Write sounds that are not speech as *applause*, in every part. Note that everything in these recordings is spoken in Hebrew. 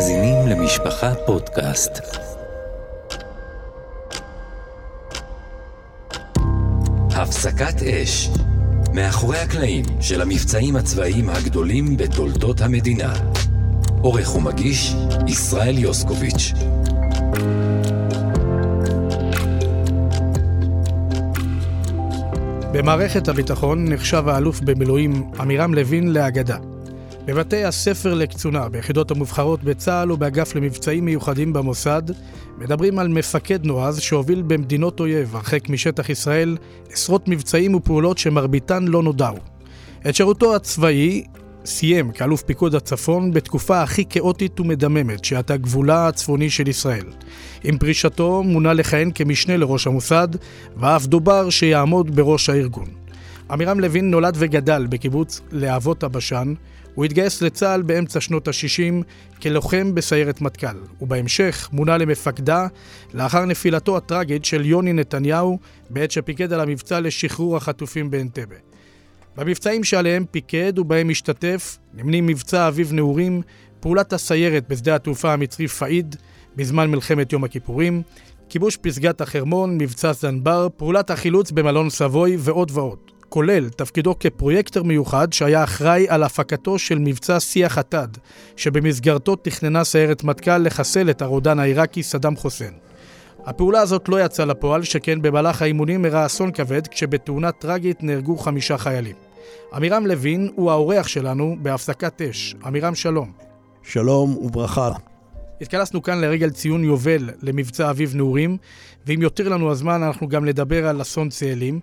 מאזינים למשפחה פודקאסט. הפסקת אש, מאחורי הקלעים של המבצעים הצבאיים הגדולים בתולדות המדינה. עורך ומגיש, ישראל יוסקוביץ'. במערכת הביטחון נחשב האלוף במילואים עמירם לוין לאגדה. בבתי הספר לקצונה, ביחידות המובחרות בצה"ל ובאגף למבצעים מיוחדים במוסד, מדברים על מפקד נועז שהוביל במדינות אויב, הרחק משטח ישראל, עשרות מבצעים ופעולות שמרביתן לא נודעו. את שירותו הצבאי סיים כאלוף פיקוד הצפון בתקופה הכי כאוטית ומדממת שהייתה גבולה הצפוני של ישראל. עם פרישתו מונה לכהן כמשנה לראש המוסד, ואף דובר שיעמוד בראש הארגון. עמירם לוין נולד וגדל בקיבוץ להבות הבשן, הוא התגייס לצה"ל באמצע שנות ה-60 כלוחם בסיירת מטכ"ל, ובהמשך מונה למפקדה לאחר נפילתו הטראגית של יוני נתניהו בעת שפיקד על המבצע לשחרור החטופים באנטבה. במבצעים שעליהם פיקד ובהם השתתף נמנים מבצע אביב נעורים, פעולת הסיירת בשדה התעופה המצרי פאיד בזמן מלחמת יום הכיפורים, כיבוש פסגת החרמון, מבצע זנבר, פעולת החילוץ במלון סבוי ועוד ועוד. כולל תפקידו כפרויקטור מיוחד שהיה אחראי על הפקתו של מבצע שיח התד, שבמסגרתו תכננה סיירת מטכ"ל לחסל את הרודן העיראקי סדאם חוסיין. הפעולה הזאת לא יצאה לפועל, שכן במהלך האימונים אירע אסון כבד, כשבתאונה טרגית נהרגו חמישה חיילים. עמירם לוין הוא האורח שלנו בהפסקת אש. עמירם שלום. שלום וברכה. התכנסנו כאן לרגל ציון יובל למבצע אביב נעורים, ואם יותר לנו הזמן אנחנו גם נדבר על אסון צאלים.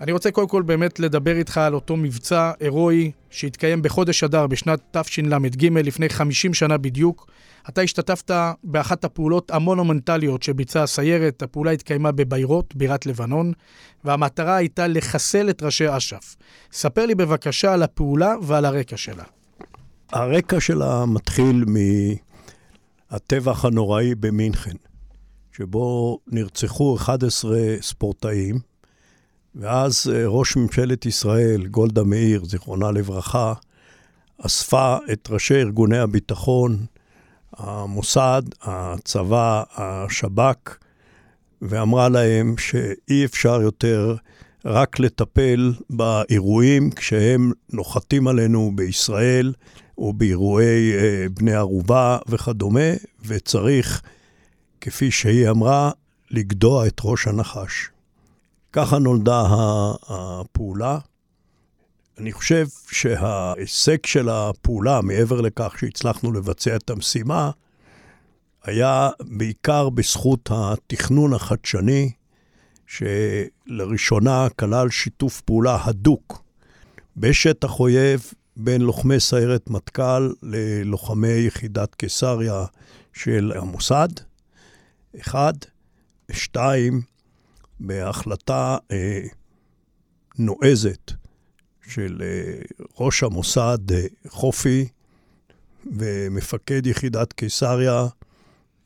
אני רוצה קודם כל באמת לדבר איתך על אותו מבצע הירואי שהתקיים בחודש אדר בשנת תשל"ג, לפני 50 שנה בדיוק. אתה השתתפת באחת הפעולות המונומנטליות שביצעה הסיירת, הפעולה התקיימה בביירות, בירת לבנון, והמטרה הייתה לחסל את ראשי אש"ף. ספר לי בבקשה על הפעולה ועל הרקע שלה. הרקע שלה מתחיל מהטבח הנוראי במינכן, שבו נרצחו 11 ספורטאים, ואז אה, ראש ממשלת ישראל, גולדה מאיר, זיכרונה לברכה, אספה את ראשי ארגוני הביטחון, המוסד, הצבא, השב"כ, ואמרה להם שאי אפשר יותר רק לטפל באירועים כשהם נוחתים עלינו בישראל, או באירועי אה, בני ערובה וכדומה, וצריך, כפי שהיא אמרה, לגדוע את ראש הנחש. ככה נולדה הפעולה. אני חושב שההישג של הפעולה, מעבר לכך שהצלחנו לבצע את המשימה, היה בעיקר בזכות התכנון החדשני, שלראשונה כלל שיתוף פעולה הדוק בשטח אויב בין לוחמי סיירת מטכ"ל ללוחמי יחידת קיסריה של המוסד, אחד. שתיים, בהחלטה אה, נועזת של אה, ראש המוסד אה, חופי ומפקד יחידת קיסריה,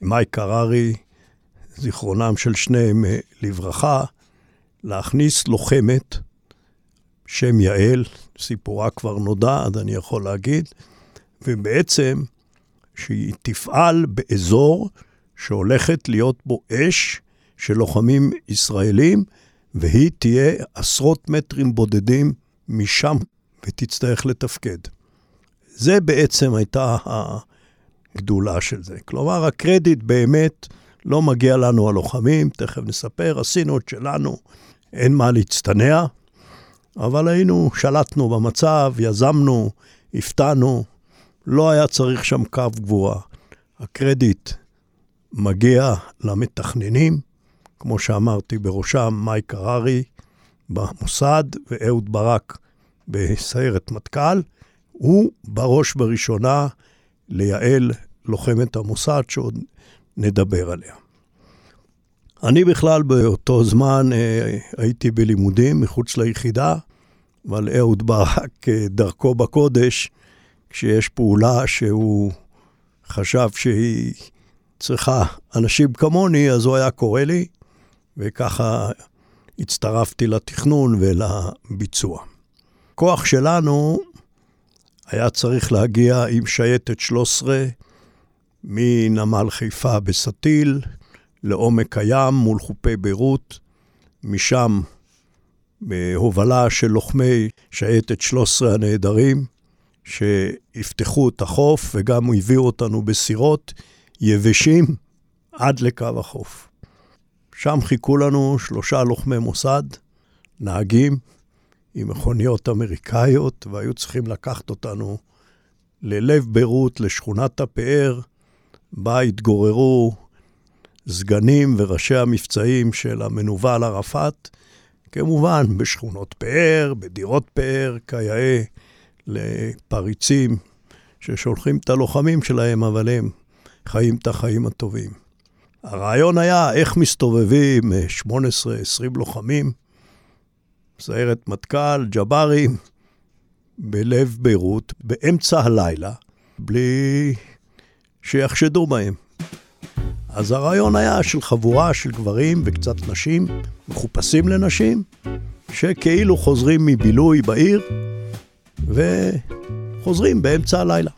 מייק הררי, זיכרונם של שניהם אה, לברכה, להכניס לוחמת, שם יעל, סיפורה כבר נודע, אז אני יכול להגיד, ובעצם שהיא תפעל באזור שהולכת להיות בו אש של לוחמים ישראלים, והיא תהיה עשרות מטרים בודדים משם ותצטרך לתפקד. זה בעצם הייתה הגדולה של זה. כלומר, הקרדיט באמת לא מגיע לנו הלוחמים, תכף נספר, עשינו את שלנו, אין מה להצטנע, אבל היינו, שלטנו במצב, יזמנו, הפתענו, לא היה צריך שם קו גבורה. הקרדיט מגיע למתכננים, כמו שאמרתי, בראשם מייק הררי במוסד ואהוד ברק בסיירת מטכ"ל, הוא בראש ובראשונה לייעל לוחמת המוסד שעוד נדבר עליה. אני בכלל באותו זמן אה, הייתי בלימודים מחוץ ליחידה, אבל אהוד ברק, אה, דרכו בקודש, כשיש פעולה שהוא חשב שהיא צריכה אנשים כמוני, אז הוא היה קורא לי, וככה הצטרפתי לתכנון ולביצוע. הכוח שלנו היה צריך להגיע עם שייטת 13 מנמל חיפה בסטיל לעומק הים מול חופי ביירות, משם בהובלה של לוחמי שייטת 13 הנעדרים, שיפתחו את החוף וגם הביאו אותנו בסירות יבשים עד לקו החוף. שם חיכו לנו שלושה לוחמי מוסד, נהגים, עם מכוניות אמריקאיות, והיו צריכים לקחת אותנו ללב ביירות, לשכונת הפאר, בה התגוררו סגנים וראשי המבצעים של המנוול ערפאת, כמובן בשכונות פאר, בדירות פאר, כיאה לפריצים ששולחים את הלוחמים שלהם, אבל הם חיים את החיים הטובים. הרעיון היה איך מסתובבים 18-20 לוחמים, סיירת מטכ"ל, ג'בארים, בלב ביירות, באמצע הלילה, בלי שיחשדו בהם. אז הרעיון היה של חבורה של גברים וקצת נשים, מחופשים לנשים, שכאילו חוזרים מבילוי בעיר, וחוזרים באמצע הלילה.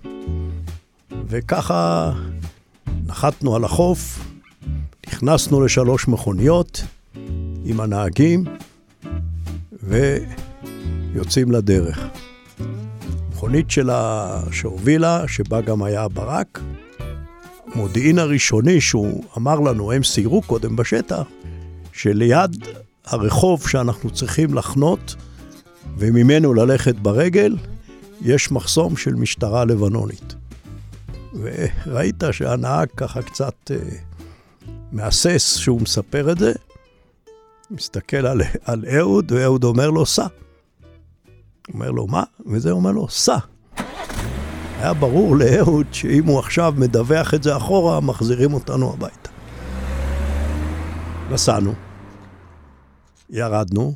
וככה נחתנו על החוף, נכנסנו לשלוש מכוניות עם הנהגים, ויוצאים לדרך. מכונית שלה שהובילה, שבה גם היה ברק, המודיעין הראשוני שהוא אמר לנו, הם סיירו קודם בשטח, שליד הרחוב שאנחנו צריכים לחנות וממנו ללכת ברגל, יש מחסום של משטרה לבנונית. וראית שהנהג ככה קצת אה, מהסס שהוא מספר את זה, מסתכל על, על אהוד, ואהוד אומר לו, סע. אומר לו, מה? וזה אומר לו, סע. היה ברור לאהוד שאם הוא עכשיו מדווח את זה אחורה, מחזירים אותנו הביתה. נסענו, ירדנו,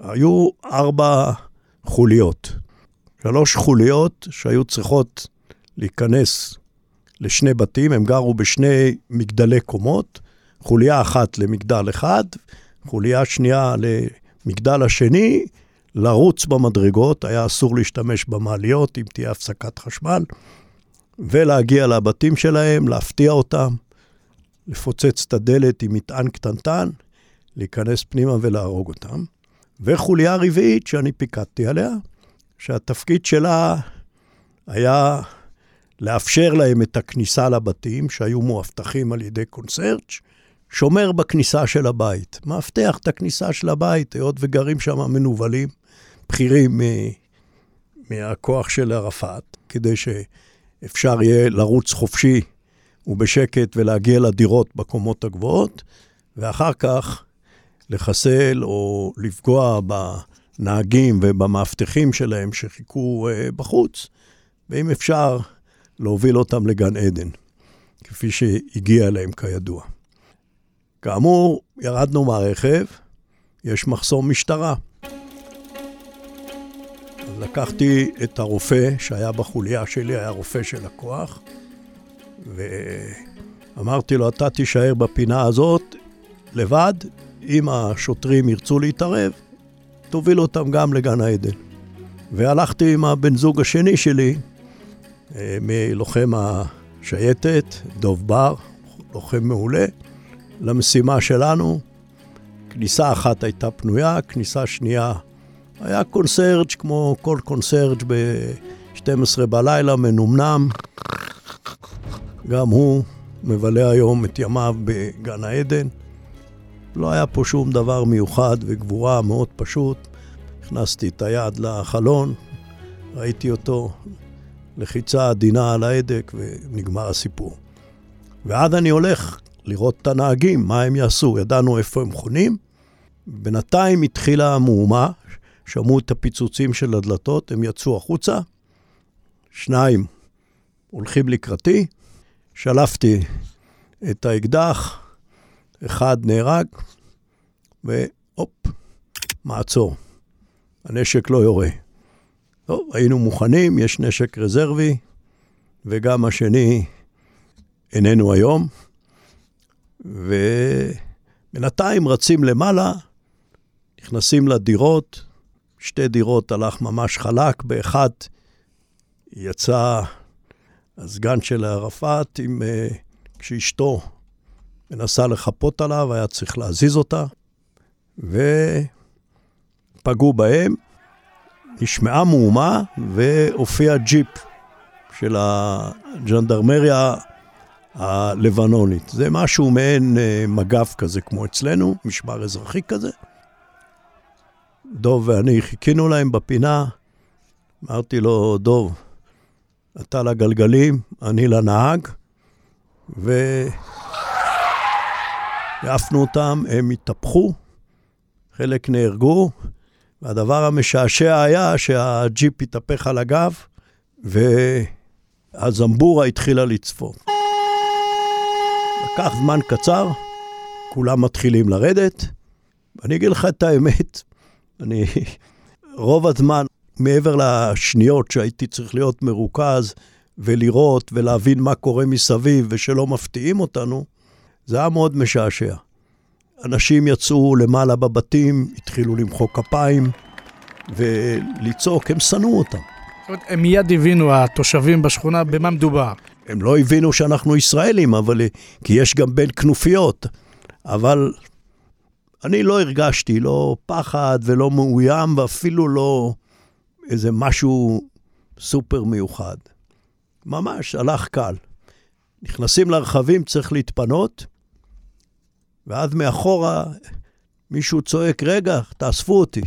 היו ארבע חוליות. שלוש חוליות שהיו צריכות להיכנס לשני בתים, הם גרו בשני מגדלי קומות, חוליה אחת למגדל אחד, חוליה שנייה למגדל השני, לרוץ במדרגות, היה אסור להשתמש במעליות אם תהיה הפסקת חשמל, ולהגיע לבתים שלהם, להפתיע אותם, לפוצץ את הדלת עם מטען קטנטן, להיכנס פנימה ולהרוג אותם. וחוליה רביעית שאני פיקדתי עליה, שהתפקיד שלה היה לאפשר להם את הכניסה לבתים, שהיו מאובטחים על ידי קונסרצ', שומר בכניסה של הבית, מאבטח את הכניסה של הבית, היות וגרים שם מנוולים, בכירים מהכוח של ערפאת, כדי שאפשר יהיה לרוץ חופשי ובשקט ולהגיע לדירות בקומות הגבוהות, ואחר כך לחסל או לפגוע בנהגים ובמאבטחים שלהם שחיכו אה, בחוץ, ואם אפשר, להוביל אותם לגן עדן, כפי שהגיע אליהם כידוע. כאמור, ירדנו מהרכב, יש מחסום משטרה. לקחתי את הרופא שהיה בחוליה שלי, היה רופא של הכוח, ואמרתי לו, אתה תישאר בפינה הזאת לבד, אם השוטרים ירצו להתערב, תוביל אותם גם לגן העדן. והלכתי עם הבן זוג השני שלי, מלוחם השייטת, דוב בר, לוחם מעולה, למשימה שלנו. כניסה אחת הייתה פנויה, כניסה שנייה היה קונסרג' כמו כל קונסרג' ב-12 בלילה, מנומנם. גם הוא מבלה היום את ימיו בגן העדן. לא היה פה שום דבר מיוחד וגבורה מאוד פשוט. הכנסתי את היד לחלון, ראיתי אותו, לחיצה עדינה על ההדק ונגמר הסיפור. ואז אני הולך לראות את הנהגים, מה הם יעשו. ידענו איפה הם חונים. בינתיים התחילה המהומה, שמעו את הפיצוצים של הדלתות, הם יצאו החוצה. שניים הולכים לקראתי, שלפתי את האקדח, אחד נהרג, והופ, מעצור. הנשק לא יורה. טוב, היינו מוכנים, יש נשק רזרבי, וגם השני איננו היום. ובינתיים רצים למעלה, נכנסים לדירות, שתי דירות הלך ממש חלק, באחת יצא הסגן של ערפאת, עם, uh, כשאשתו מנסה לחפות עליו, היה צריך להזיז אותה, ופגעו בהם. נשמעה מהומה והופיע ג'יפ של הג'נדרמריה הלבנונית. זה משהו מעין אה, מג"ב כזה, כמו אצלנו, משמר אזרחי כזה. דוב ואני חיכינו להם בפינה, אמרתי לו, דוב, אתה לגלגלים, אני לנהג, והעפנו אותם, הם התהפכו, חלק נהרגו, והדבר המשעשע היה שהג'יפ התהפך על הגב, והזמבורה התחילה לצפות. לקח זמן קצר, כולם מתחילים לרדת. ואני אגיד לך את האמת, אני רוב הזמן, מעבר לשניות שהייתי צריך להיות מרוכז ולראות ולהבין מה קורה מסביב ושלא מפתיעים אותנו, זה היה מאוד משעשע. אנשים יצאו למעלה בבתים, התחילו למחוא כפיים ולצעוק, הם שנאו אותם. זאת אומרת, הם מיד הבינו, התושבים בשכונה, במה מדובר. הם לא הבינו שאנחנו ישראלים, אבל... כי יש גם בין כנופיות. אבל אני לא הרגשתי לא פחד ולא מאוים, ואפילו לא איזה משהו סופר מיוחד. ממש, הלך קל. נכנסים לרכבים, צריך להתפנות, ואז מאחורה מישהו צועק, רגע, תאספו אותי.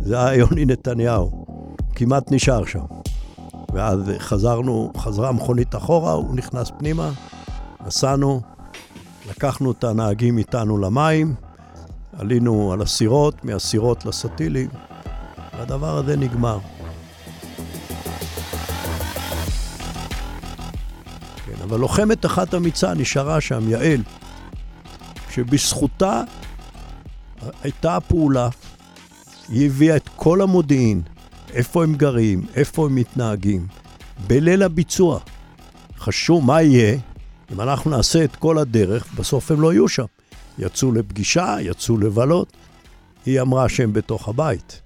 זה היה יוני נתניהו, כמעט נשאר שם. ואז חזרנו, חזרה המכונית אחורה, הוא נכנס פנימה, נסענו, לקחנו את הנהגים איתנו למים, עלינו על הסירות, מהסירות לסטילים, והדבר הזה נגמר. כן, אבל לוחמת אחת אמיצה נשארה שם, יעל, שבזכותה הייתה הפעולה, היא הביאה את כל המודיעין, איפה הם גרים, איפה הם מתנהגים. בליל הביצוע. חשוב מה יהיה אם אנחנו נעשה את כל הדרך, בסוף הם לא יהיו שם. יצאו לפגישה, יצאו לבלות. היא אמרה שהם בתוך הבית.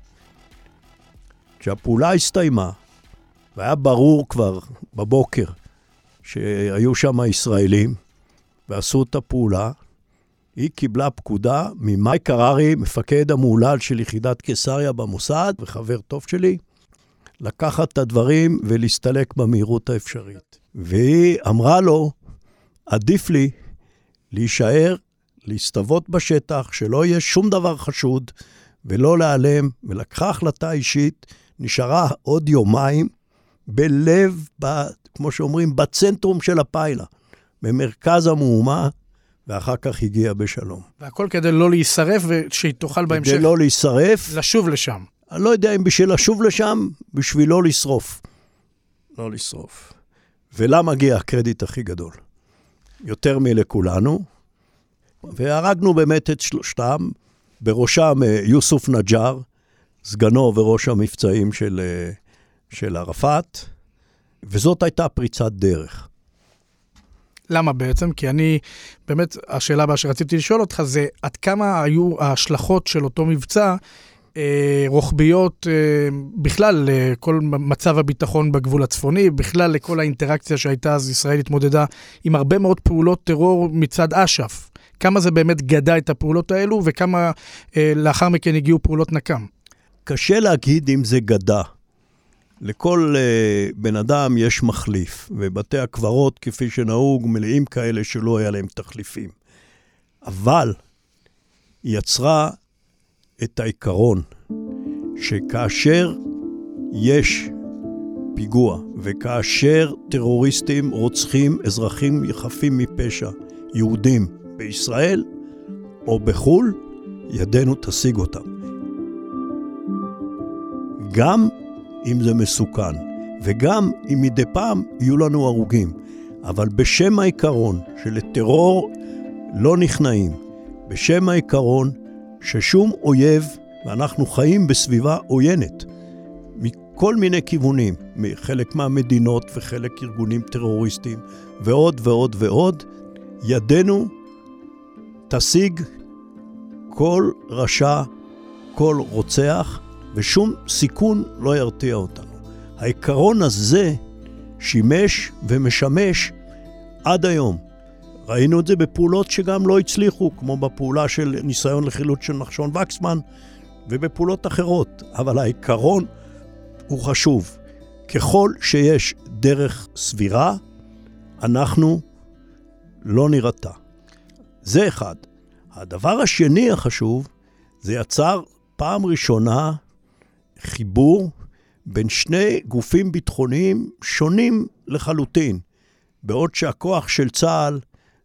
כשהפעולה הסתיימה, והיה ברור כבר בבוקר שהיו שם ישראלים ועשו את הפעולה, היא קיבלה פקודה ממייק הררי, מפקד המהולל של יחידת קיסריה במוסד וחבר טוב שלי, לקחת את הדברים ולהסתלק במהירות האפשרית. והיא אמרה לו, עדיף לי להישאר, להסתוות בשטח, שלא יהיה שום דבר חשוד ולא להיעלם, ולקחה החלטה אישית, נשארה עוד יומיים בלב, ב, כמו שאומרים, בצנטרום של הפיילה, במרכז המהומה, ואחר כך הגיע בשלום. והכל כדי לא להישרף ושהיא תוכל בהמשך... כדי לא להישרף. לשוב לשם. אני לא יודע אם בשביל לשוב לשם, בשביל לא לשרוף. לא לשרוף. ולה מגיע הקרדיט הכי גדול. יותר מלכולנו. והרגנו באמת את שלושתם, בראשם אה, יוסוף נג'אר, סגנו וראש המבצעים של, אה, של ערפאת, וזאת הייתה פריצת דרך. למה בעצם? כי אני, באמת, השאלה הבאה שרציתי לשאול אותך זה, עד כמה היו ההשלכות של אותו מבצע אה, רוחביות אה, בכלל לכל מצב הביטחון בגבול הצפוני, בכלל לכל האינטראקציה שהייתה אז, ישראל התמודדה עם הרבה מאוד פעולות טרור מצד אש"ף. כמה זה באמת גדע את הפעולות האלו, וכמה אה, לאחר מכן הגיעו פעולות נקם? קשה להגיד אם זה גדע. לכל uh, בן אדם יש מחליף, ובתי הקברות, כפי שנהוג, מלאים כאלה שלא היה להם תחליפים. אבל היא יצרה את העיקרון שכאשר יש פיגוע, וכאשר טרוריסטים רוצחים אזרחים חפים מפשע, יהודים, בישראל או בחו"ל, ידנו תשיג אותם. גם אם זה מסוכן, וגם אם מדי פעם יהיו לנו הרוגים. אבל בשם העיקרון שלטרור לא נכנעים, בשם העיקרון ששום אויב, ואנחנו חיים בסביבה עוינת, מכל מיני כיוונים, מחלק מהמדינות וחלק ארגונים טרוריסטיים, ועוד ועוד ועוד, ידנו תשיג כל רשע, כל רוצח, ושום סיכון לא ירתיע אותנו. העיקרון הזה שימש ומשמש עד היום. ראינו את זה בפעולות שגם לא הצליחו, כמו בפעולה של ניסיון לחילוץ של נחשון וקסמן ובפעולות אחרות, אבל העיקרון הוא חשוב. ככל שיש דרך סבירה, אנחנו לא נירתע. זה אחד. הדבר השני החשוב, זה יצר פעם ראשונה חיבור בין שני גופים ביטחוניים שונים לחלוטין. בעוד שהכוח של צה"ל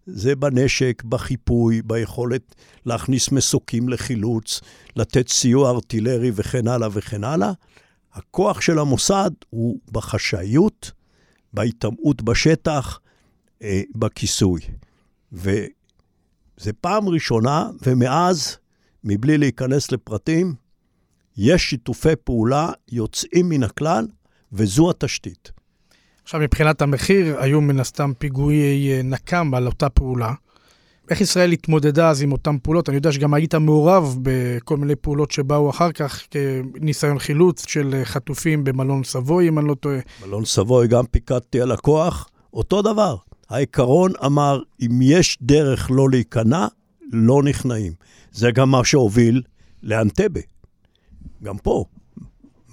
זה בנשק, בחיפוי, ביכולת להכניס מסוקים לחילוץ, לתת סיוע ארטילרי וכן הלאה וכן הלאה, הכוח של המוסד הוא בחשאיות, בהיטמעות בשטח, אה, בכיסוי. וזה פעם ראשונה, ומאז, מבלי להיכנס לפרטים, יש שיתופי פעולה יוצאים מן הכלל, וזו התשתית. עכשיו, מבחינת המחיר, היו מן הסתם פיגועי אה, נקם על אותה פעולה. איך ישראל התמודדה אז עם אותן פעולות? אני יודע שגם היית מעורב בכל מיני פעולות שבאו אחר כך, כניסיון חילוץ של חטופים במלון סבוי, אם אני לא טועה. מלון סבוי, גם פיקדתי על הכוח, אותו דבר. העיקרון אמר, אם יש דרך לא להיכנע, לא נכנעים. זה גם מה שהוביל לאנטבה. גם פה,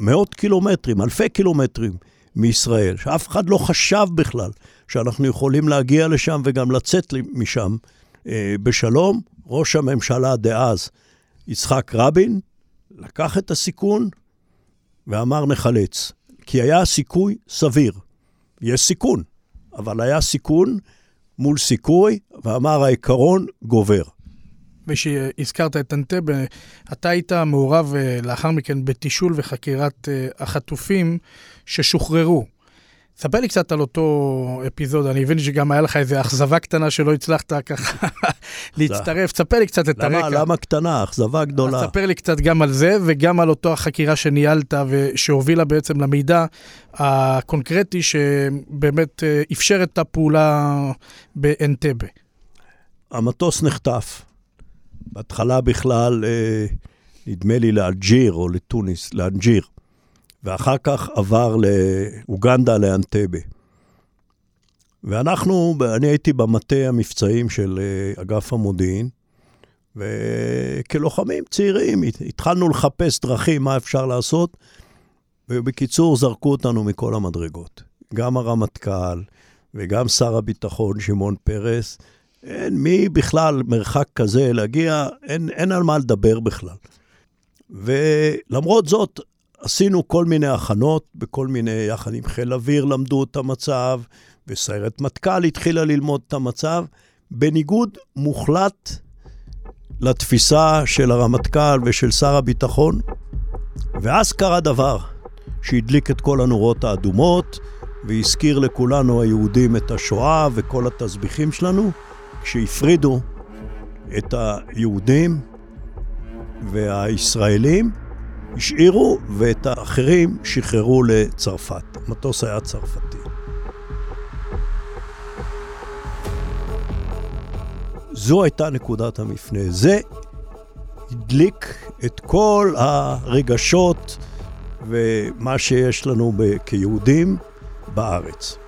מאות קילומטרים, אלפי קילומטרים מישראל, שאף אחד לא חשב בכלל שאנחנו יכולים להגיע לשם וגם לצאת משם אה, בשלום. ראש הממשלה דאז, יצחק רבין, לקח את הסיכון ואמר נחלץ. כי היה סיכוי סביר. יש סיכון, אבל היה סיכון מול סיכוי, ואמר העיקרון גובר. ושהזכרת את אנטבה, אתה היית מעורב אה, לאחר מכן בתישול וחקירת אה, החטופים ששוחררו. ספר לי קצת על אותו אפיזוד, אני מבין שגם היה לך איזו אכזבה קטנה שלא הצלחת ככה *laughs* להצטרף, ספר לי קצת את למה, הרקע. למה קטנה? אכזבה גדולה. ספר לי קצת גם על זה וגם על אותו החקירה שניהלת ושהובילה בעצם למידע הקונקרטי שבאמת אה, אפשר את הפעולה באנטבה. המטוס נחטף. בהתחלה בכלל, אה, נדמה לי לאלג'יר או לתוניס, לאנג'יר. ואחר כך עבר לאוגנדה, לאנטבה. ואנחנו, אני הייתי במטה המבצעים של אה, אגף המודיעין, וכלוחמים צעירים התחלנו לחפש דרכים, מה אפשר לעשות, ובקיצור, זרקו אותנו מכל המדרגות. גם הרמטכ"ל וגם שר הביטחון שמעון פרס, אין מי בכלל מרחק כזה להגיע, אין, אין על מה לדבר בכלל. ולמרות זאת, עשינו כל מיני הכנות, בכל מיני, יחד עם חיל אוויר למדו את המצב, וסיירת מטכ"ל התחילה ללמוד את המצב, בניגוד מוחלט לתפיסה של הרמטכ"ל ושל שר הביטחון. ואז קרה דבר שהדליק את כל הנורות האדומות, והזכיר לכולנו היהודים את השואה וכל התסביכים שלנו, כשהפרידו את היהודים והישראלים השאירו, ואת האחרים שחררו לצרפת. המטוס היה צרפתי. זו הייתה נקודת המפנה. זה הדליק את כל הרגשות ומה שיש לנו כיהודים בארץ.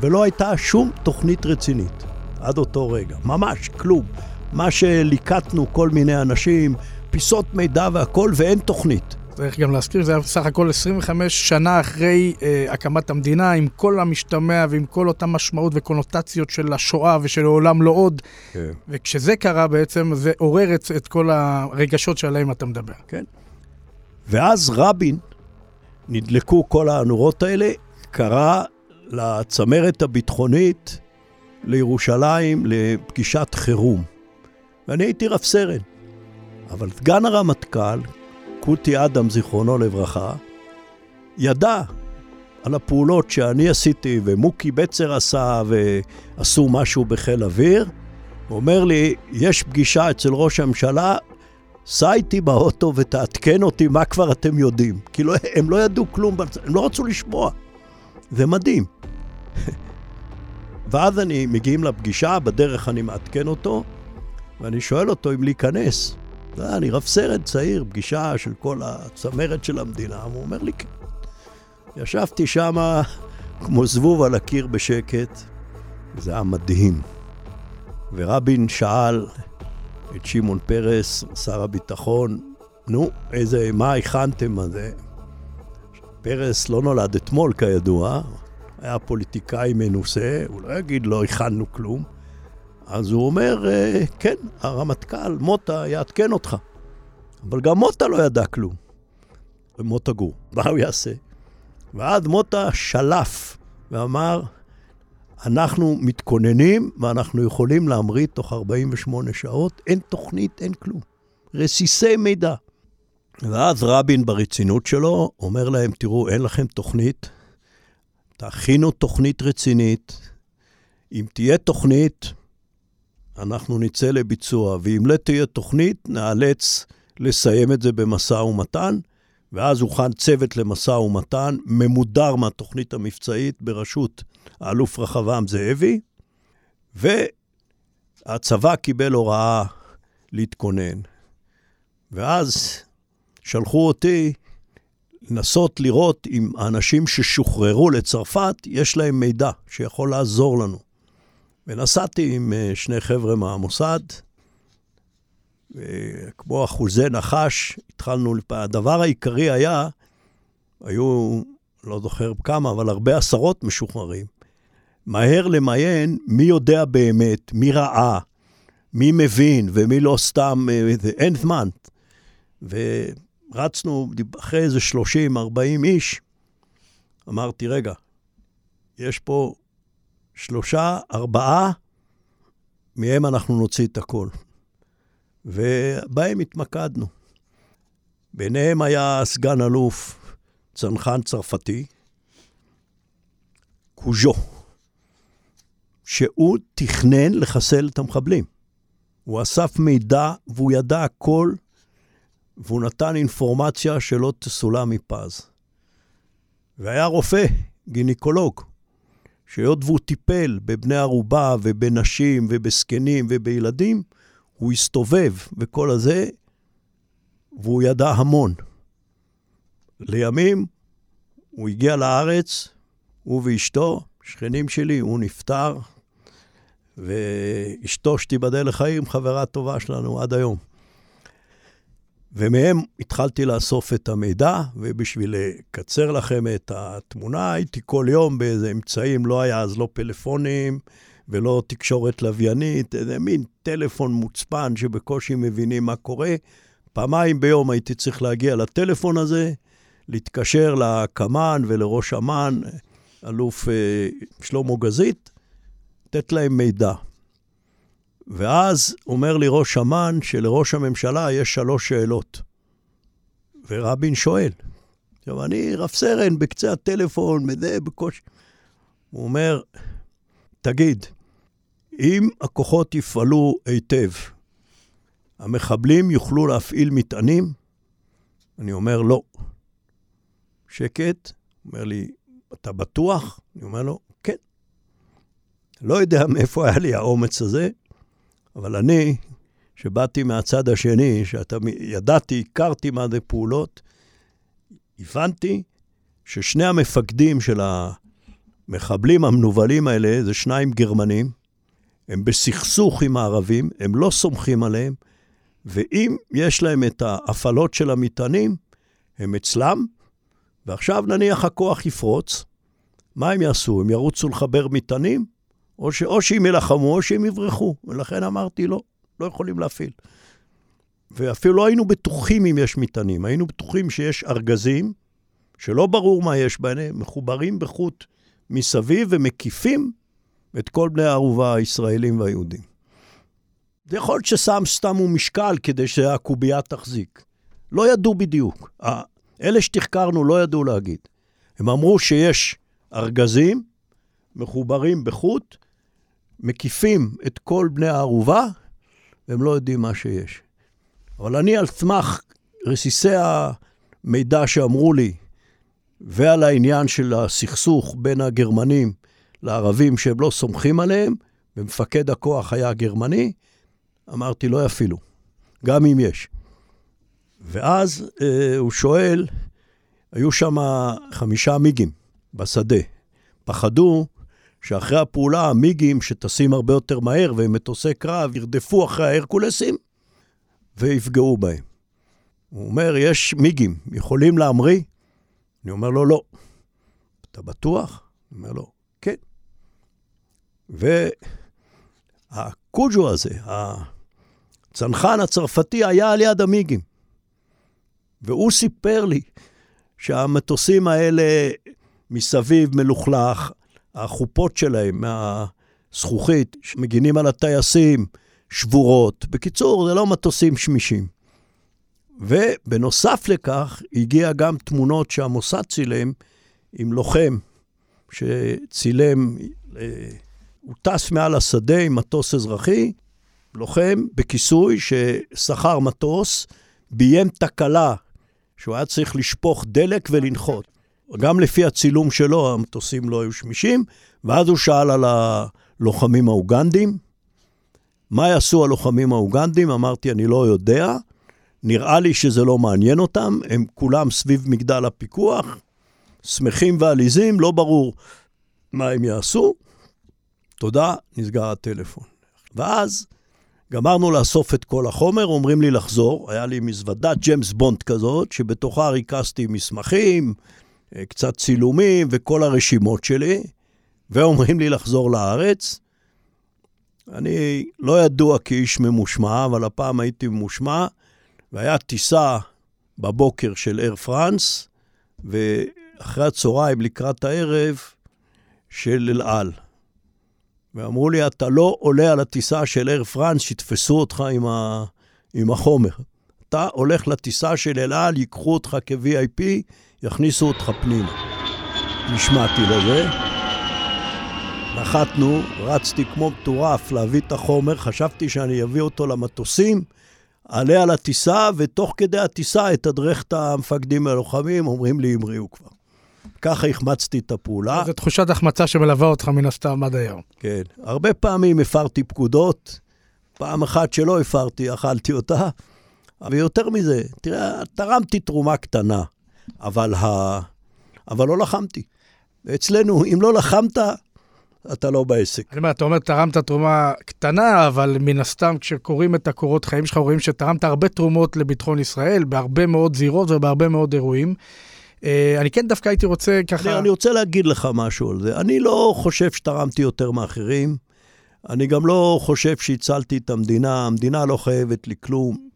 ולא הייתה שום תוכנית רצינית עד אותו רגע, ממש כלום. מה שליקטנו כל מיני אנשים, פיסות מידע והכול, ואין תוכנית. צריך גם להזכיר, זה היה בסך הכל 25 שנה אחרי אה, הקמת המדינה, עם כל המשתמע ועם כל אותה משמעות וקונוטציות של השואה ושל העולם לא עוד. כן. וכשזה קרה בעצם, זה עורר את, את כל הרגשות שעליהם אתה מדבר. כן. ואז רבין, נדלקו כל הנורות האלה, קרא לצמרת הביטחונית לירושלים לפגישת חירום. ואני הייתי רב סרן. אבל סגן הרמטכ"ל, קותי אדם, זיכרונו לברכה, ידע על הפעולות שאני עשיתי ומוקי בצר עשה ועשו משהו בחיל אוויר. הוא אומר לי, יש פגישה אצל ראש הממשלה, סע איתי באוטו ותעדכן אותי מה כבר אתם יודעים. כי לא, הם לא ידעו כלום, הם לא רצו לשמוע. זה מדהים. ואז אני, מגיעים לפגישה, בדרך אני מעדכן אותו, ואני שואל אותו אם להיכנס. אני רב סרן צעיר, פגישה של כל הצמרת של המדינה, הוא אומר לי, כן. ישבתי שם כמו זבוב על הקיר בשקט. זה היה מדהים. ורבין שאל את שמעון פרס, שר הביטחון, נו, איזה, מה הכנתם על זה? פרס לא נולד אתמול כידוע, היה פוליטיקאי מנוסה, הוא לא יגיד לא הכנו כלום. אז הוא אומר, אה, כן, הרמטכ"ל, מוטה, יעדכן אותך. אבל גם מוטה לא ידע כלום. ומוטה גור, *laughs* מה הוא יעשה? ואז מוטה שלף ואמר, אנחנו מתכוננים ואנחנו יכולים להמריא תוך 48 שעות, אין תוכנית, אין כלום. רסיסי מידע. ואז רבין ברצינות שלו אומר להם, תראו, אין לכם תוכנית, תכינו תוכנית רצינית. אם תהיה תוכנית, אנחנו נצא לביצוע, ואם לא תהיה תוכנית, נאלץ לסיים את זה במשא ומתן, ואז הוכן צוות למשא ומתן ממודר מהתוכנית המבצעית בראשות האלוף רחבעם זאבי, והצבא קיבל הוראה להתכונן. ואז שלחו אותי לנסות לראות אם האנשים ששוחררו לצרפת, יש להם מידע שיכול לעזור לנו. ונסעתי עם אה, שני חבר'ה מהמוסד, וכמו אחוזי נחש, התחלנו, הדבר העיקרי היה, היו, לא זוכר כמה, אבל הרבה עשרות משוחררים. מהר למיין מי יודע באמת, מי ראה, מי מבין ומי לא סתם, אה, אין זמן. ורצנו אחרי איזה 30-40 איש, אמרתי, רגע, יש פה שלושה, ארבעה, מהם אנחנו נוציא את הכל. ובהם התמקדנו. ביניהם היה סגן אלוף, צנחן צרפתי, קוז'ו, שהוא תכנן לחסל את המחבלים. הוא אסף מידע והוא ידע הכל, והוא נתן אינפורמציה שלא תסולא מפז. והיה רופא, גינקולוג, שהיות והוא טיפל בבני ערובה ובנשים ובזקנים ובילדים, הוא הסתובב וכל הזה, והוא ידע המון. לימים הוא הגיע לארץ, הוא ואשתו, שכנים שלי, הוא נפטר, ואשתו, שתיבדל לחיים, חברה טובה שלנו עד היום. ומהם התחלתי לאסוף את המידע, ובשביל לקצר לכם את התמונה, הייתי כל יום באיזה אמצעים, לא היה אז לא פלאפונים ולא תקשורת לוויינית, איזה מין טלפון מוצפן שבקושי מבינים מה קורה. פעמיים ביום הייתי צריך להגיע לטלפון הזה, להתקשר לקמ"ן ולראש אמ"ן, אלוף אה, שלמה גזית, לתת להם מידע. ואז אומר לי ראש אמ"ן שלראש הממשלה יש שלוש שאלות. ורבין שואל. עכשיו, אני רב סרן בקצה הטלפון, מזה, בקושי. הוא אומר, תגיד, אם הכוחות יפעלו היטב, המחבלים יוכלו להפעיל מטענים? אני אומר, לא. שקט, אומר לי, אתה בטוח? אני אומר לו, כן. לא יודע מאיפה היה לי האומץ הזה, אבל אני, שבאתי מהצד השני, שאתה ידעתי, הכרתי מה זה פעולות, הבנתי ששני המפקדים של המחבלים המנוולים האלה זה שניים גרמנים, הם בסכסוך עם הערבים, הם לא סומכים עליהם, ואם יש להם את ההפעלות של המטענים, הם אצלם, ועכשיו נניח הכוח יפרוץ, מה הם יעשו? הם ירוצו לחבר מטענים? או, ש, או שהם ילחמו או שהם יברחו. ולכן אמרתי, לא, לא יכולים להפעיל. ואפילו לא היינו בטוחים אם יש מטענים, היינו בטוחים שיש ארגזים, שלא ברור מה יש בהם, מחוברים בחוט מסביב ומקיפים את כל בני הערובה הישראלים והיהודים. זה יכול להיות ששם סתם הוא משקל כדי שהקובייה תחזיק. לא ידעו בדיוק. אלה שתחקרנו לא ידעו להגיד. הם אמרו שיש ארגזים מחוברים בחוט, מקיפים את כל בני הערובה, והם לא יודעים מה שיש. אבל אני, על סמך רסיסי המידע שאמרו לי, ועל העניין של הסכסוך בין הגרמנים לערבים שהם לא סומכים עליהם, ומפקד הכוח היה גרמני, אמרתי, לא יפעילו, גם אם יש. ואז אה, הוא שואל, היו שם חמישה מיגים בשדה. פחדו שאחרי הפעולה המיגים שטסים הרבה יותר מהר והם מטוסי קרב ירדפו אחרי ההרקולסים ויפגעו בהם. הוא אומר, יש מיגים, יכולים להמריא? אני אומר לו, לא. אתה בטוח? הוא אומר לו, כן. והקוג'ו הזה, הצנחן הצרפתי, היה על יד המיגים. והוא סיפר לי שהמטוסים האלה מסביב מלוכלך, החופות שלהם מהזכוכית שמגינים על הטייסים שבורות. בקיצור, זה לא מטוסים שמישים. ובנוסף לכך, הגיע גם תמונות שהמוסד צילם עם לוחם שצילם, אה, הוא טס מעל השדה עם מטוס אזרחי, לוחם בכיסוי ששכר מטוס, ביים תקלה שהוא היה צריך לשפוך דלק ולנחות. גם לפי הצילום שלו, המטוסים לא היו שמישים, ואז הוא שאל על הלוחמים האוגנדים. מה יעשו הלוחמים האוגנדים? אמרתי, אני לא יודע. נראה לי שזה לא מעניין אותם, הם כולם סביב מגדל הפיקוח, שמחים ועליזים, לא ברור מה הם יעשו. תודה, נסגר הטלפון. ואז גמרנו לאסוף את כל החומר, אומרים לי לחזור. היה לי מזוודת ג'יימס בונד כזאת, שבתוכה ריכזתי מסמכים, קצת צילומים וכל הרשימות שלי, ואומרים לי לחזור לארץ. אני לא ידוע כאיש ממושמע, אבל הפעם הייתי ממושמע, והיה טיסה בבוקר של אייר פרנס, ואחרי הצהריים, לקראת הערב, של אל על. ואמרו לי, אתה לא עולה על הטיסה של אייר פרנס, שיתפסו אותך עם, ה... עם החומר. אתה הולך לטיסה של אל על, ייקחו אותך כ-VIP, יכניסו אותך פנימה. נשמעתי לזה. נחתנו, רצתי כמו מטורף להביא את החומר, חשבתי שאני אביא אותו למטוסים, עלה על הטיסה, ותוך כדי הטיסה אתדרך את המפקדים הלוחמים, אומרים לי, המריאו כבר. ככה החמצתי את הפעולה. זו תחושת החמצה שמלווה אותך מן הסתם עד היום. כן. הרבה פעמים הפרתי פקודות, פעם אחת שלא הפרתי, אכלתי אותה. ויותר מזה, תראה, תרמתי תרומה קטנה, אבל, ה... אבל לא לחמתי. אצלנו, אם לא לחמת, אתה לא בעסק. אני אומר, אתה אומר, תרמת תרומה קטנה, אבל מן הסתם, כשקוראים את הקורות חיים שלך, רואים שתרמת הרבה תרומות לביטחון ישראל, בהרבה מאוד זירות ובהרבה מאוד אירועים. אה, אני כן דווקא הייתי רוצה ככה... אני, אני רוצה להגיד לך משהו על זה. אני לא חושב שתרמתי יותר מאחרים. אני גם לא חושב שהצלתי את המדינה. המדינה לא חייבת לי כלום.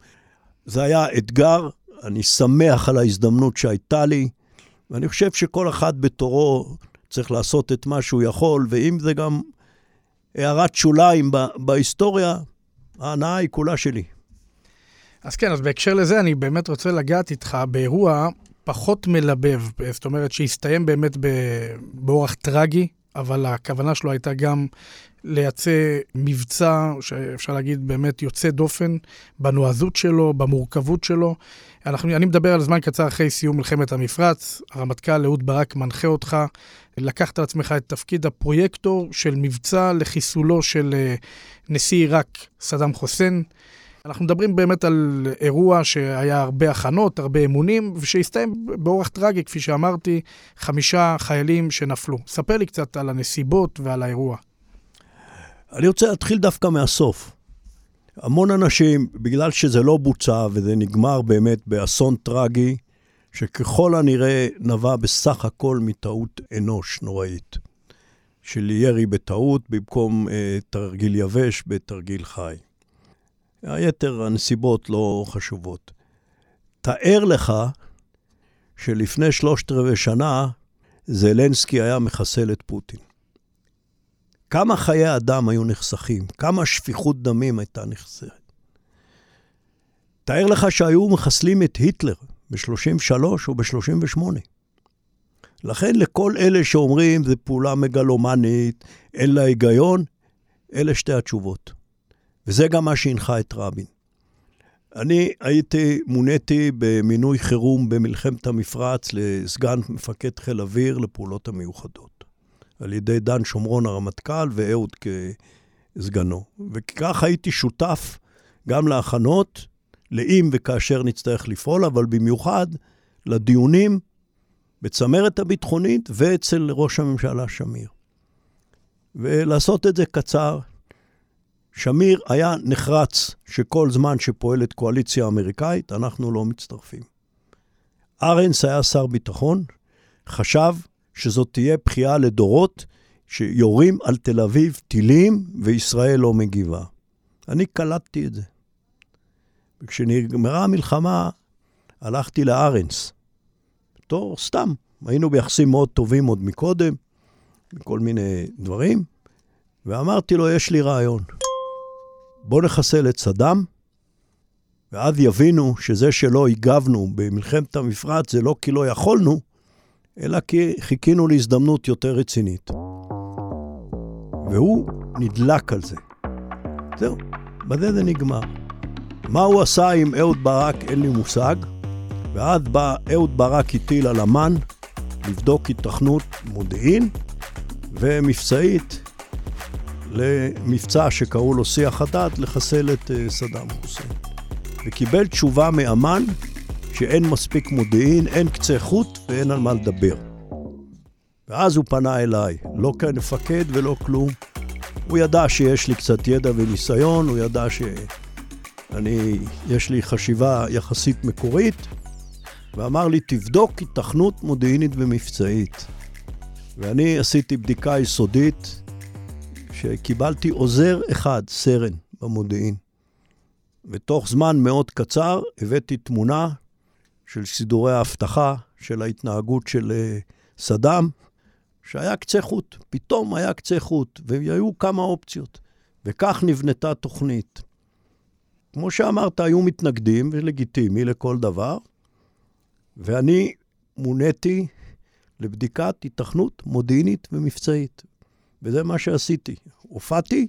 זה היה אתגר, אני שמח על ההזדמנות שהייתה לי, ואני חושב שכל אחד בתורו צריך לעשות את מה שהוא יכול, ואם זה גם הערת שוליים בהיסטוריה, ההנאה היא כולה שלי. אז כן, אז בהקשר לזה, אני באמת רוצה לגעת איתך באירוע פחות מלבב, זאת אומרת שהסתיים באמת באורח טרגי, אבל הכוונה שלו הייתה גם לייצא מבצע, שאפשר להגיד באמת יוצא דופן, בנועזות שלו, במורכבות שלו. אנחנו, אני מדבר על זמן קצר אחרי סיום מלחמת המפרץ, הרמטכ"ל אהוד ברק מנחה אותך, לקחת על עצמך את תפקיד הפרויקטור של מבצע לחיסולו של אה, נשיא עיראק סדאם חוסיין. אנחנו מדברים באמת על אירוע שהיה הרבה הכנות, הרבה אמונים, ושהסתיים באורח טרגי, כפי שאמרתי, חמישה חיילים שנפלו. ספר לי קצת על הנסיבות ועל האירוע. אני רוצה להתחיל דווקא מהסוף. המון אנשים, בגלל שזה לא בוצע וזה נגמר באמת באסון טרגי, שככל הנראה נבע בסך הכל מטעות אנוש נוראית. של ירי בטעות במקום אה, תרגיל יבש בתרגיל חי. היתר הנסיבות לא חשובות. תאר לך שלפני שלושת רבעי שנה זלנסקי היה מחסל את פוטין. כמה חיי אדם היו נחסכים, כמה שפיכות דמים הייתה נחסרת. תאר לך שהיו מחסלים את היטלר ב-33 או ב-38. לכן לכל אלה שאומרים, זו פעולה מגלומנית, אין לה היגיון, אלה שתי התשובות. וזה גם מה שהנחה את רבין. אני הייתי, מוניתי במינוי חירום במלחמת המפרץ לסגן מפקד חיל אוויר לפעולות המיוחדות. על ידי דן שומרון הרמטכ"ל ואהוד כסגנו. וכך הייתי שותף גם להכנות, לאם וכאשר נצטרך לפעול, אבל במיוחד לדיונים בצמרת הביטחונית ואצל ראש הממשלה שמיר. ולעשות את זה קצר, שמיר היה נחרץ שכל זמן שפועלת קואליציה אמריקאית, אנחנו לא מצטרפים. ארנס היה שר ביטחון, חשב שזאת תהיה בכייה לדורות, שיורים על תל אביב טילים וישראל לא מגיבה. אני קלטתי את זה. וכשנגמרה המלחמה, הלכתי לארנס. בתור סתם, היינו ביחסים מאוד טובים עוד מקודם, כל מיני דברים, ואמרתי לו, יש לי רעיון. בוא נחסל את סדאם, ואז יבינו שזה שלא הגבנו במלחמת המפרץ זה לא כי לא יכולנו, אלא כי חיכינו להזדמנות יותר רצינית. והוא נדלק על זה. זהו, בזה זה נגמר. מה הוא עשה עם אהוד ברק, אין לי מושג. ואז בא אהוד ברק הטיל על אמ"ן לבדוק התכנות מודיעין, ומבצעית למבצע שקראו לו שיח הדת, לחסל את אה, סדאם חוסיין. וקיבל תשובה מאמ"ן שאין מספיק מודיעין, אין קצה חוט ואין על מה לדבר. ואז הוא פנה אליי, לא כמפקד ולא כלום. הוא ידע שיש לי קצת ידע וניסיון, הוא ידע שאני, יש לי חשיבה יחסית מקורית, ואמר לי, תבדוק התכנות מודיעינית ומבצעית. ואני עשיתי בדיקה יסודית, שקיבלתי עוזר אחד, סרן, במודיעין. ותוך זמן מאוד קצר הבאתי תמונה של סידורי האבטחה, של ההתנהגות של אה, סדאם, שהיה קצה חוט. פתאום היה קצה חוט, והיו כמה אופציות. וכך נבנתה תוכנית. כמו שאמרת, היו מתנגדים, ולגיטימי לכל דבר, ואני מוניתי לבדיקת התכנות מודיעינית ומבצעית. וזה מה שעשיתי. הופעתי,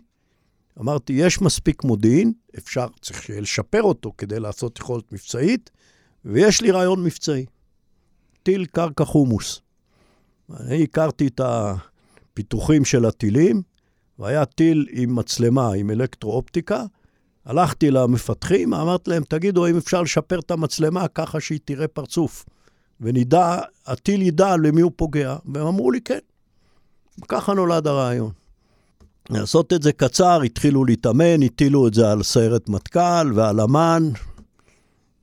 אמרתי, יש מספיק מודיעין, אפשר, צריך לשפר אותו כדי לעשות יכולת מבצעית, ויש לי רעיון מבצעי. טיל קרקע חומוס. אני הכרתי את הפיתוחים של הטילים, והיה טיל עם מצלמה, עם אלקטרואופטיקה. הלכתי למפתחים, אמרתי להם, תגידו, האם אפשר לשפר את המצלמה ככה שהיא תראה פרצוף, ונדע, הטיל ידע למי הוא פוגע, והם אמרו לי, כן. ככה נולד הרעיון. לעשות את זה קצר, התחילו להתאמן, הטילו את זה על סיירת מטכ"ל ועל אמ"ן,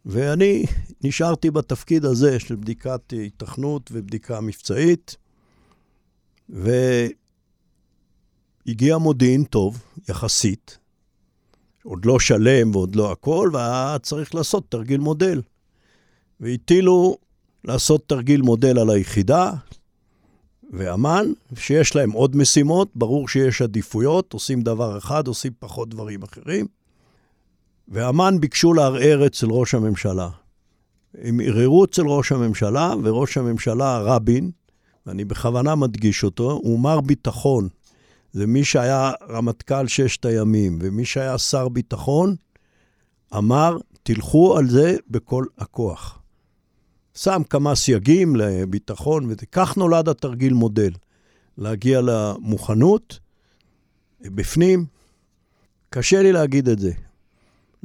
ואני נשארתי בתפקיד הזה של בדיקת התכנות ובדיקה מבצעית, והגיע מודיעין טוב, יחסית, עוד לא שלם ועוד לא הכל, והיה צריך לעשות תרגיל מודל. והטילו לעשות תרגיל מודל על היחידה, ואמ"ן, שיש להם עוד משימות, ברור שיש עדיפויות, עושים דבר אחד, עושים פחות דברים אחרים. ואמ"ן ביקשו לערער אצל ראש הממשלה. הם ערערו אצל ראש הממשלה, וראש הממשלה רבין, ואני בכוונה מדגיש אותו, הוא מר ביטחון. זה מי שהיה רמטכ"ל ששת הימים, ומי שהיה שר ביטחון, אמר, תלכו על זה בכל הכוח. שם כמה סייגים לביטחון, וכך נולד התרגיל מודל. להגיע למוכנות, בפנים, קשה לי להגיד את זה.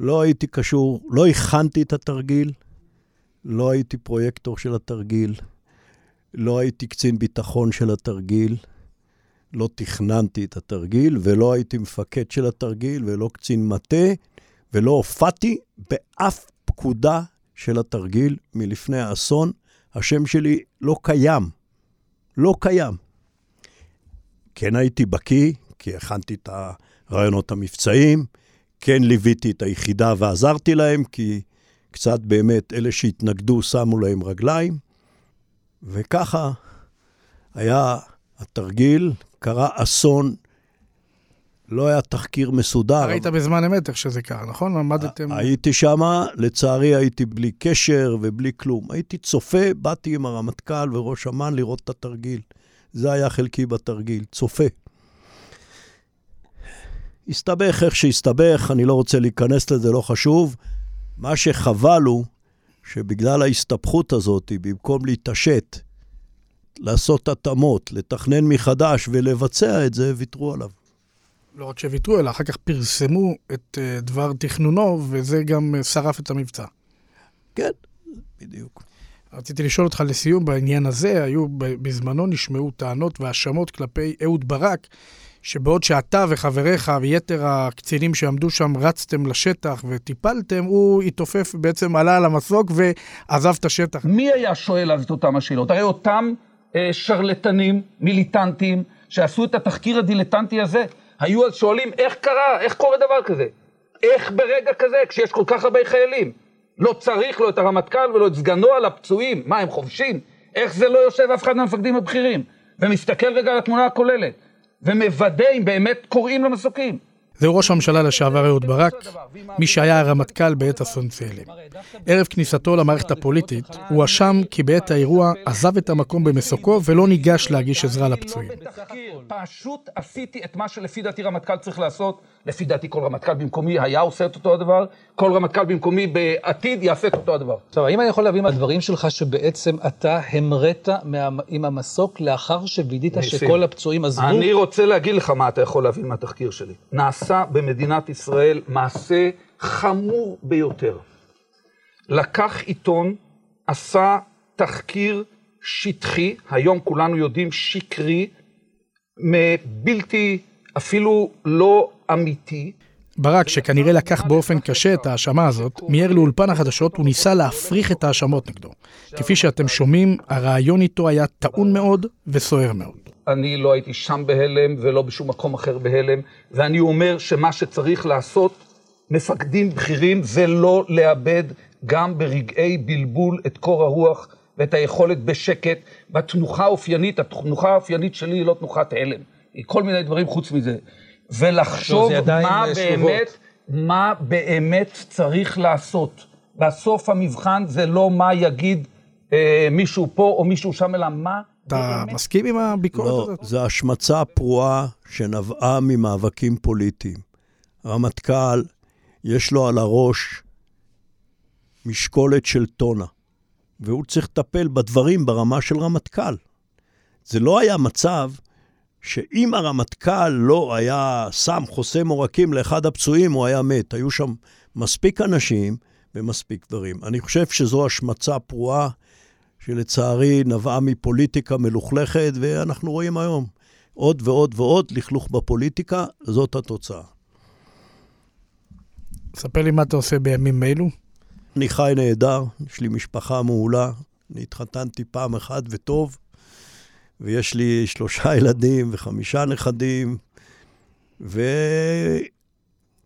לא הייתי קשור, לא הכנתי את התרגיל, לא הייתי פרויקטור של התרגיל, לא הייתי קצין ביטחון של התרגיל, לא תכננתי את התרגיל, ולא הייתי מפקד של התרגיל, ולא קצין מטה, ולא הופעתי באף פקודה של התרגיל מלפני האסון. השם שלי לא קיים. לא קיים. כן הייתי בקיא, כי הכנתי את הרעיונות המבצעיים, כן ליוויתי את היחידה ועזרתי להם, כי קצת באמת אלה שהתנגדו שמו להם רגליים, וככה היה התרגיל, קרה אסון, לא היה תחקיר מסודר. היית. בזמן אמת איך שזה קרה, נכון? עמדתם... הייתי שמה, לצערי הייתי בלי קשר ובלי כלום. הייתי צופה, באתי עם הרמטכ"ל וראש אמ"ן לראות את התרגיל. זה היה חלקי בתרגיל, צופה. הסתבך איך שהסתבך, אני לא רוצה להיכנס לזה, לא חשוב. מה שחבל הוא שבגלל ההסתבכות הזאת, במקום להתעשת, לעשות התאמות, לתכנן מחדש ולבצע את זה, ויתרו עליו. לא רק שוויתרו, אלא אחר כך פרסמו את uh, דבר תכנונו, וזה גם uh, שרף את המבצע. כן, בדיוק. רציתי לשאול אותך לסיום בעניין הזה, היו בזמנו נשמעו טענות והאשמות כלפי אהוד ברק, שבעוד שאתה וחבריך ויתר הקצינים שעמדו שם רצתם לשטח וטיפלתם, הוא התעופף, בעצם עלה על המסוק ועזב את השטח. מי היה שואל אז את אותם השאלות? הרי אותם אה, שרלטנים, מיליטנטים, שעשו את התחקיר הדילטנטי הזה, היו אז שואלים איך קרה, איך קורה דבר כזה? איך ברגע כזה, כשיש כל כך הרבה חיילים, לא צריך לו את הרמטכ"ל ולא את סגנו על הפצועים, מה הם חובשים? איך זה לא יושב אף אחד מהמפקדים הבכירים? ומסתכל רגע על התמונה הכוללת. ומוודא אם באמת קוראים למסוקים. זהו ראש הממשלה לשעבר אהוד ברק, מי שהיה הרמטכ"ל בעת אסון צאלים. ערב כניסתו למערכת הפוליטית, הוא הואשם כי בעת האירוע עזב את המקום במסוקו ולא ניגש להגיש עזרה לפצועים. פשוט עשיתי את מה שלפי דעתי רמטכ"ל צריך לעשות. לפי דעתי כל רמטכ"ל במקומי היה עושה את אותו הדבר, כל רמטכ"ל במקומי בעתיד יעשה את אותו הדבר. עכשיו, האם אני יכול להבין מהדברים שלך שבעצם אתה המראת עם המסוק לאחר שווידית שכל הפצועים עזבו? אני רוצה להגיד לך מה אתה יכול להבין מהתחקיר שלי. נעשה במדינת ישראל מעשה חמור ביותר. לקח עיתון, עשה תחקיר שטחי, היום כולנו יודעים שקרי, בלתי, אפילו לא אמיתי. ברק, שכנראה לקח באופן קשה את ההאשמה הזאת, מיהר לאולפן החדשות וניסה להפריך את ההאשמות נגדו. כפי שאתם שומעים, הרעיון איתו היה טעון מאוד וסוער מאוד. אני לא הייתי שם בהלם ולא בשום מקום אחר בהלם, ואני אומר שמה שצריך לעשות, מפקדים בכירים, זה לא לאבד גם ברגעי בלבול את קור הרוח ואת היכולת בשקט, והתנוחה האופיינית, התנוחה האופיינית שלי היא לא תנוחת הלם, היא כל מיני דברים חוץ מזה. ולחשוב מה באמת, מה באמת צריך לעשות. בסוף המבחן זה לא מה יגיד אה, מישהו פה או מישהו שם, אלא מה... אתה מסכים עם הביקורת לא, הזאת? לא, זו השמצה פרועה שנבעה ממאבקים פוליטיים. הרמטכ"ל, יש לו על הראש משקולת של טונה, והוא צריך לטפל בדברים ברמה של רמטכ"ל. זה לא היה מצב שאם הרמטכ"ל לא היה שם חוסם עורקים לאחד הפצועים, הוא היה מת. היו שם מספיק אנשים ומספיק דברים. אני חושב שזו השמצה פרועה, שלצערי נבעה מפוליטיקה מלוכלכת, ואנחנו רואים היום עוד ועוד ועוד לכלוך בפוליטיקה, זאת התוצאה. ספר לי מה אתה עושה בימים אלו. אני חי נהדר, יש לי משפחה מעולה, אני התחתנתי פעם אחת וטוב. ויש לי שלושה *laughs* ילדים וחמישה נכדים, ואתה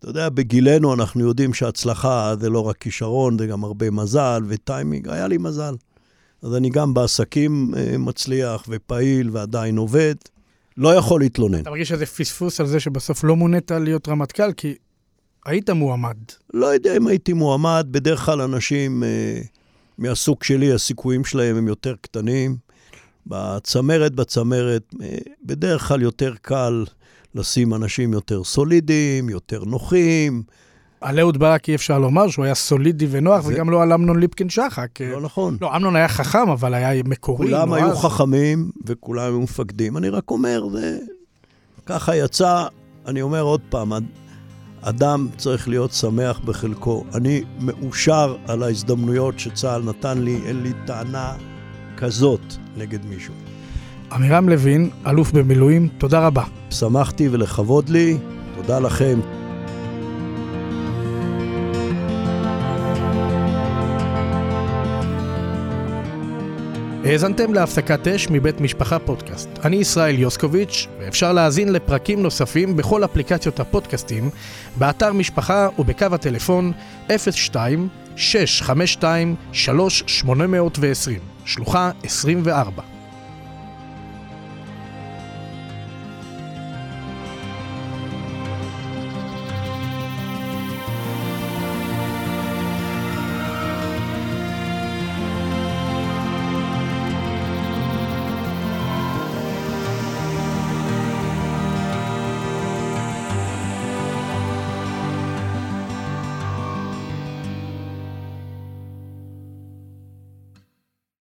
יודע, בגילנו אנחנו יודעים שהצלחה זה לא רק כישרון, זה גם הרבה מזל וטיימינג. היה לי מזל. אז אני גם בעסקים אה, מצליח ופעיל ועדיין עובד. לא יכול להתלונן. אתה מרגיש איזה פספוס על זה שבסוף לא מונית להיות רמטכ"ל? כי היית מועמד. לא יודע אם הייתי מועמד, בדרך כלל אנשים אה, מהסוג שלי, הסיכויים שלהם הם יותר קטנים. בצמרת, בצמרת, אה, בדרך כלל יותר קל לשים אנשים יותר סולידיים, יותר נוחים. על אהוד ברק אי אפשר לומר שהוא היה סולידי ונוח, ו... וגם לא על אמנון ליפקין שחק. לא נכון. לא, אמנון היה חכם, אבל היה מקורי. כולם. היו חכמים וכולם היו מפקדים. אני רק אומר, זה... ככה יצא, אני אומר עוד פעם, אדם צריך להיות שמח בחלקו. אני מאושר על ההזדמנויות שצה"ל נתן לי, אין לי טענה כזאת נגד מישהו. עמירם לוין, אלוף במילואים, תודה רבה. שמחתי ולכבוד לי, תודה לכם. האזנתם להפסקת אש מבית משפחה פודקאסט. אני ישראל יוסקוביץ', ואפשר להאזין לפרקים נוספים בכל אפליקציות הפודקאסטים, באתר משפחה ובקו הטלפון 02 652 3820 שלוחה 24.